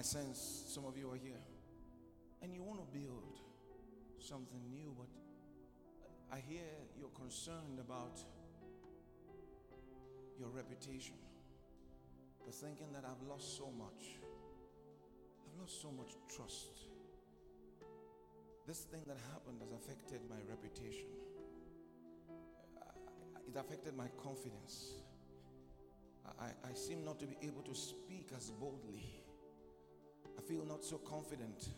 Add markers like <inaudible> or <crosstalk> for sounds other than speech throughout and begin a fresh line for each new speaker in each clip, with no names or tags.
I sense some of you are here and you want to build something new, but I hear you're concerned about your reputation. You're thinking that I've lost so much. I've lost so much trust. This thing that happened has affected my reputation. Uh, it affected my confidence. I, I seem not to be able to speak as boldly. Feel not so confident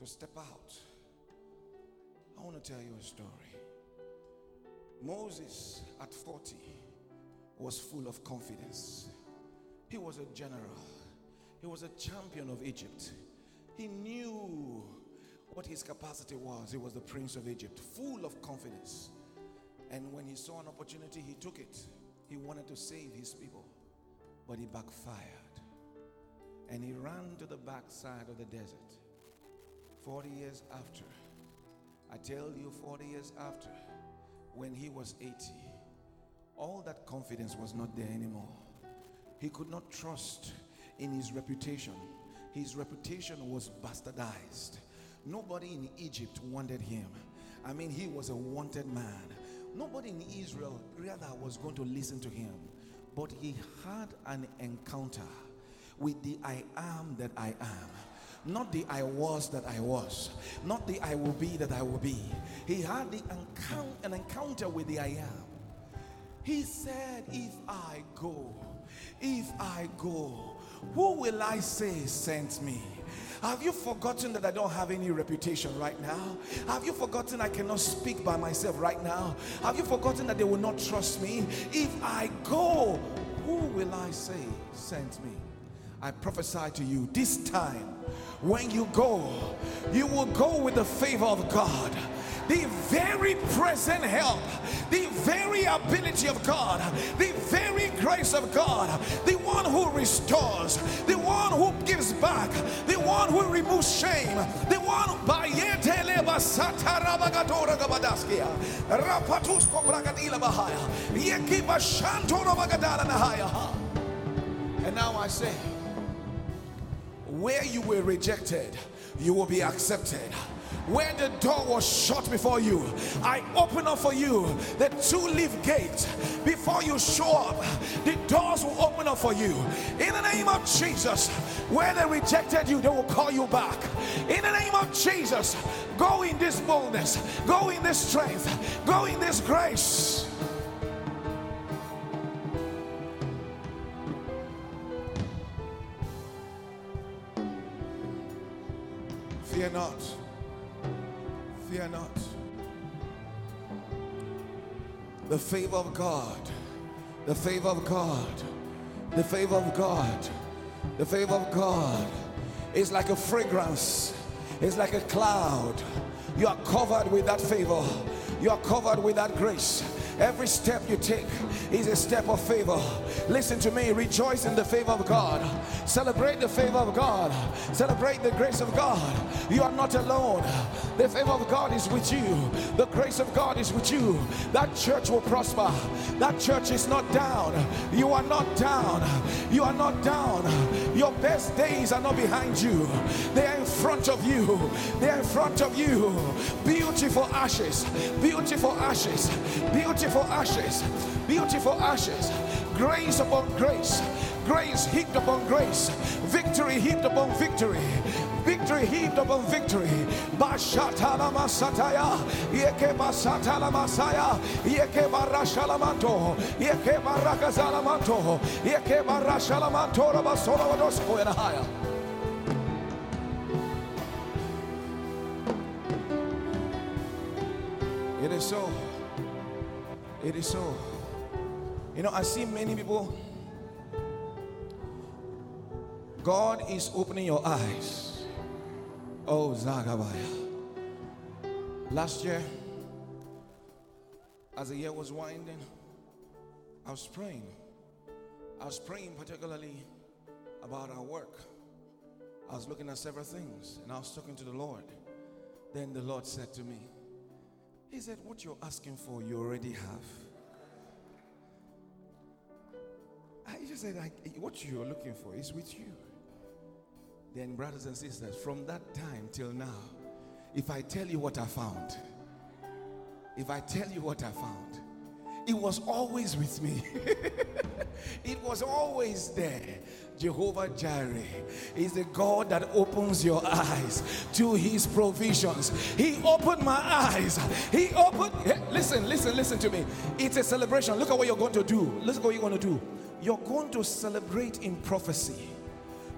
to step out. I want to tell you a story. Moses, at 40, was full of confidence. He was a general, he was a champion of Egypt. He knew what his capacity was. He was the prince of Egypt, full of confidence. And when he saw an opportunity, he took it. He wanted to save his people, but he backfired. And he ran to the backside of the desert. 40 years after, I tell you, 40 years after, when he was 80, all that confidence was not there anymore. He could not trust in his reputation. His reputation was bastardized. Nobody in Egypt wanted him. I mean, he was a wanted man. Nobody in Israel rather was going to listen to him. But he had an encounter with the I am that I am. Not the I was that I was, not the I will be that I will be. He had the encounter, an encounter with the I am. He said, If I go, if I go, who will I say sent me? Have you forgotten that I don't have any reputation right now? Have you forgotten I cannot speak by myself right now? Have you forgotten that they will not trust me? If I go, who will I say sent me? I prophesy to you this time when you go, you will go with the favor of God. The very present help, the very ability of God, the very grace of God, the one who restores, the one who gives back, the one who removes shame, the one and now I say, where you were rejected, you will be accepted where the door was shut before you, I open up for you the two leaf gate. Before you show up, the doors will open up for you. In the name of Jesus, where they rejected you, they will call you back. In the name of Jesus, go in this boldness, go in this strength, go in this grace. Not. Fear not. The favor of God, the favor of God, the favor of God, the favor of God is like a fragrance, it's like a cloud. You are covered with that favor, you are covered with that grace. Every step you take is a step of favor. Listen to me, rejoice in the favor of God. Celebrate the favor of God. Celebrate the grace of God. You are not alone. The favor of God is with you. The grace of God is with you. That church will prosper. That church is not down. You are not down. You are not down. Your best days are not behind you. They are in front of you. They are in front of you. Beautiful ashes. Beautiful ashes. Beautiful ashes. Beautiful ashes. Grace upon grace. Grace heaped upon grace. Victory heaped upon victory victory heaped upon victory. Bashatala Masataya, Yeke Basatala Masaya, Yeke Barashalamanto, Yeke Barakazalamanto, Yeke Barashalamanto, Rabasola Vadosko and higher. It is so. It is so. You know, I see many people. God is opening your eyes. Oh, Zagabaya. Last year, as the year was winding, I was praying. I was praying particularly about our work. I was looking at several things and I was talking to the Lord. Then the Lord said to me, He said, What you're asking for, you already have. I just said, like, What you're looking for is with you. Then, brothers and sisters, from that time till now, if I tell you what I found, if I tell you what I found, it was always with me. <laughs> it was always there. Jehovah Jireh is the God that opens your eyes to his provisions. He opened my eyes. He opened, listen, listen, listen to me. It's a celebration. Look at what you're going to do. Look at what you're going to do. You're going to celebrate in prophecy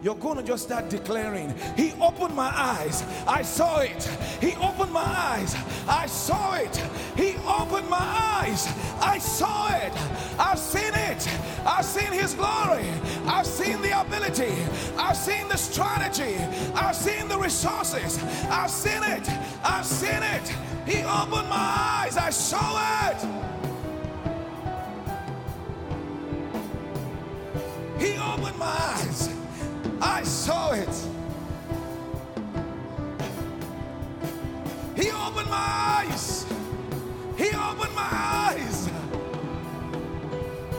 you're going to just start declaring, He opened my eyes. I saw it. He opened my eyes. I saw it. He opened my eyes. I saw it. I've seen it. I've seen His glory. I've seen the ability. I've seen the strategy. I've seen the resources. I've seen it. I've seen it. He opened my eyes. I saw it. He opened my eyes. I saw it. He opened my eyes. He opened my eyes.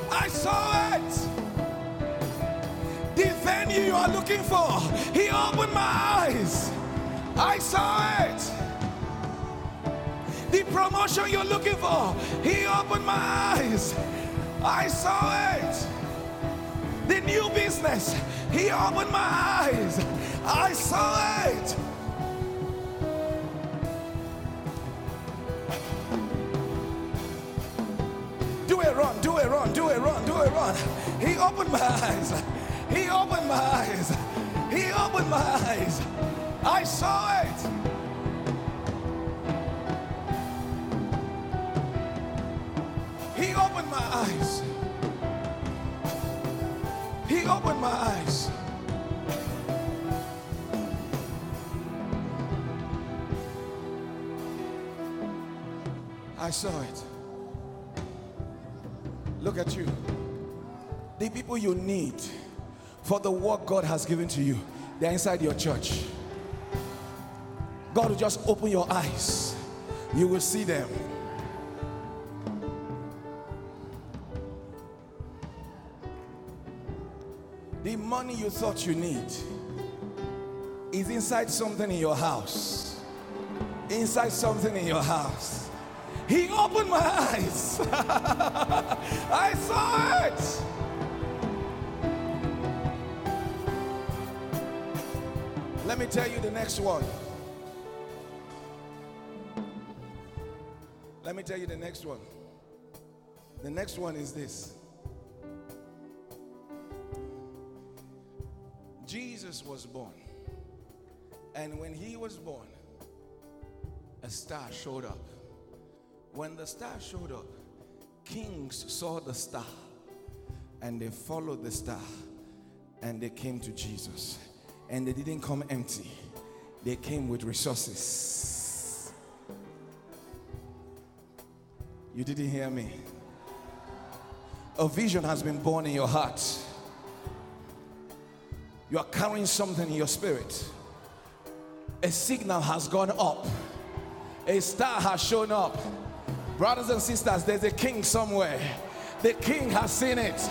I saw it. The venue you are looking for, He opened my eyes. I saw it. The promotion you're looking for, He opened my eyes. I saw it. The new business, he opened my eyes. I saw it. Do it run, do it run, do it run, do it run. He opened my eyes. He opened my eyes. He opened my eyes. I saw it. He opened my eyes. He opened my eyes. I saw it. Look at you. The people you need for the work God has given to you, they're inside your church. God will just open your eyes, you will see them. Money you thought you need is inside something in your house. Inside something in your house. He opened my eyes. <laughs> I saw it. Let me tell you the next one. Let me tell you the next one. The next one is this. Jesus was born. And when he was born, a star showed up. When the star showed up, kings saw the star and they followed the star and they came to Jesus. And they didn't come empty, they came with resources. You didn't hear me. A vision has been born in your heart you are carrying something in your spirit. A signal has gone up, a star has shown up. Brothers and sisters, there's a king somewhere. The king has seen it.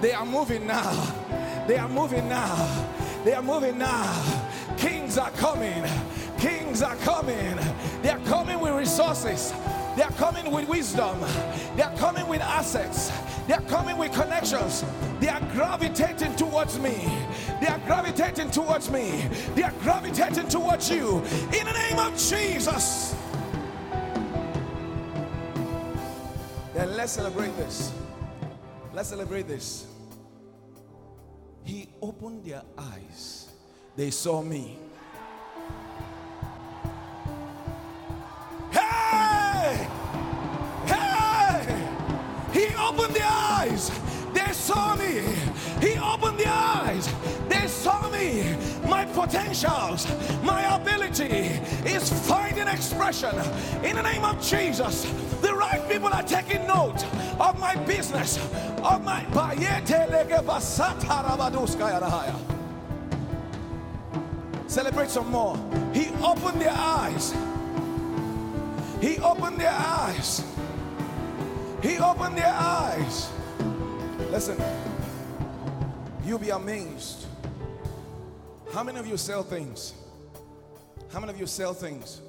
They are moving now. They are moving now. They are moving now. Kings are coming. Kings are coming. They are coming with resources. They are coming with wisdom. They are coming with assets. They are coming with connections. They are gravitating towards me. They are gravitating towards me. They are gravitating towards you. In the name of Jesus. Then let's celebrate this. Let's celebrate this. He opened their eyes. They saw me. Eyes. They saw me. He opened their eyes. They saw me. My potentials, my ability is finding expression. In the name of Jesus, the right people are taking note of my business, of my. Celebrate some more. He opened their eyes. He opened their eyes. He opened their eyes. Listen, you'll be amazed How many of you sell things? How many of you sell things?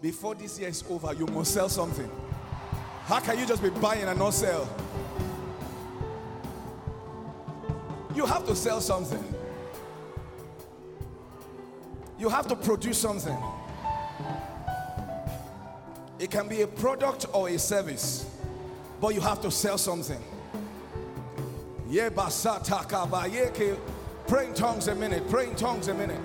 Before this year is over, you must sell something. How can you just be buying and not sell? You have to sell something. You have to produce something. Can be a product or a service, but you have to sell something. Pray in tongues a minute. Pray in tongues a minute.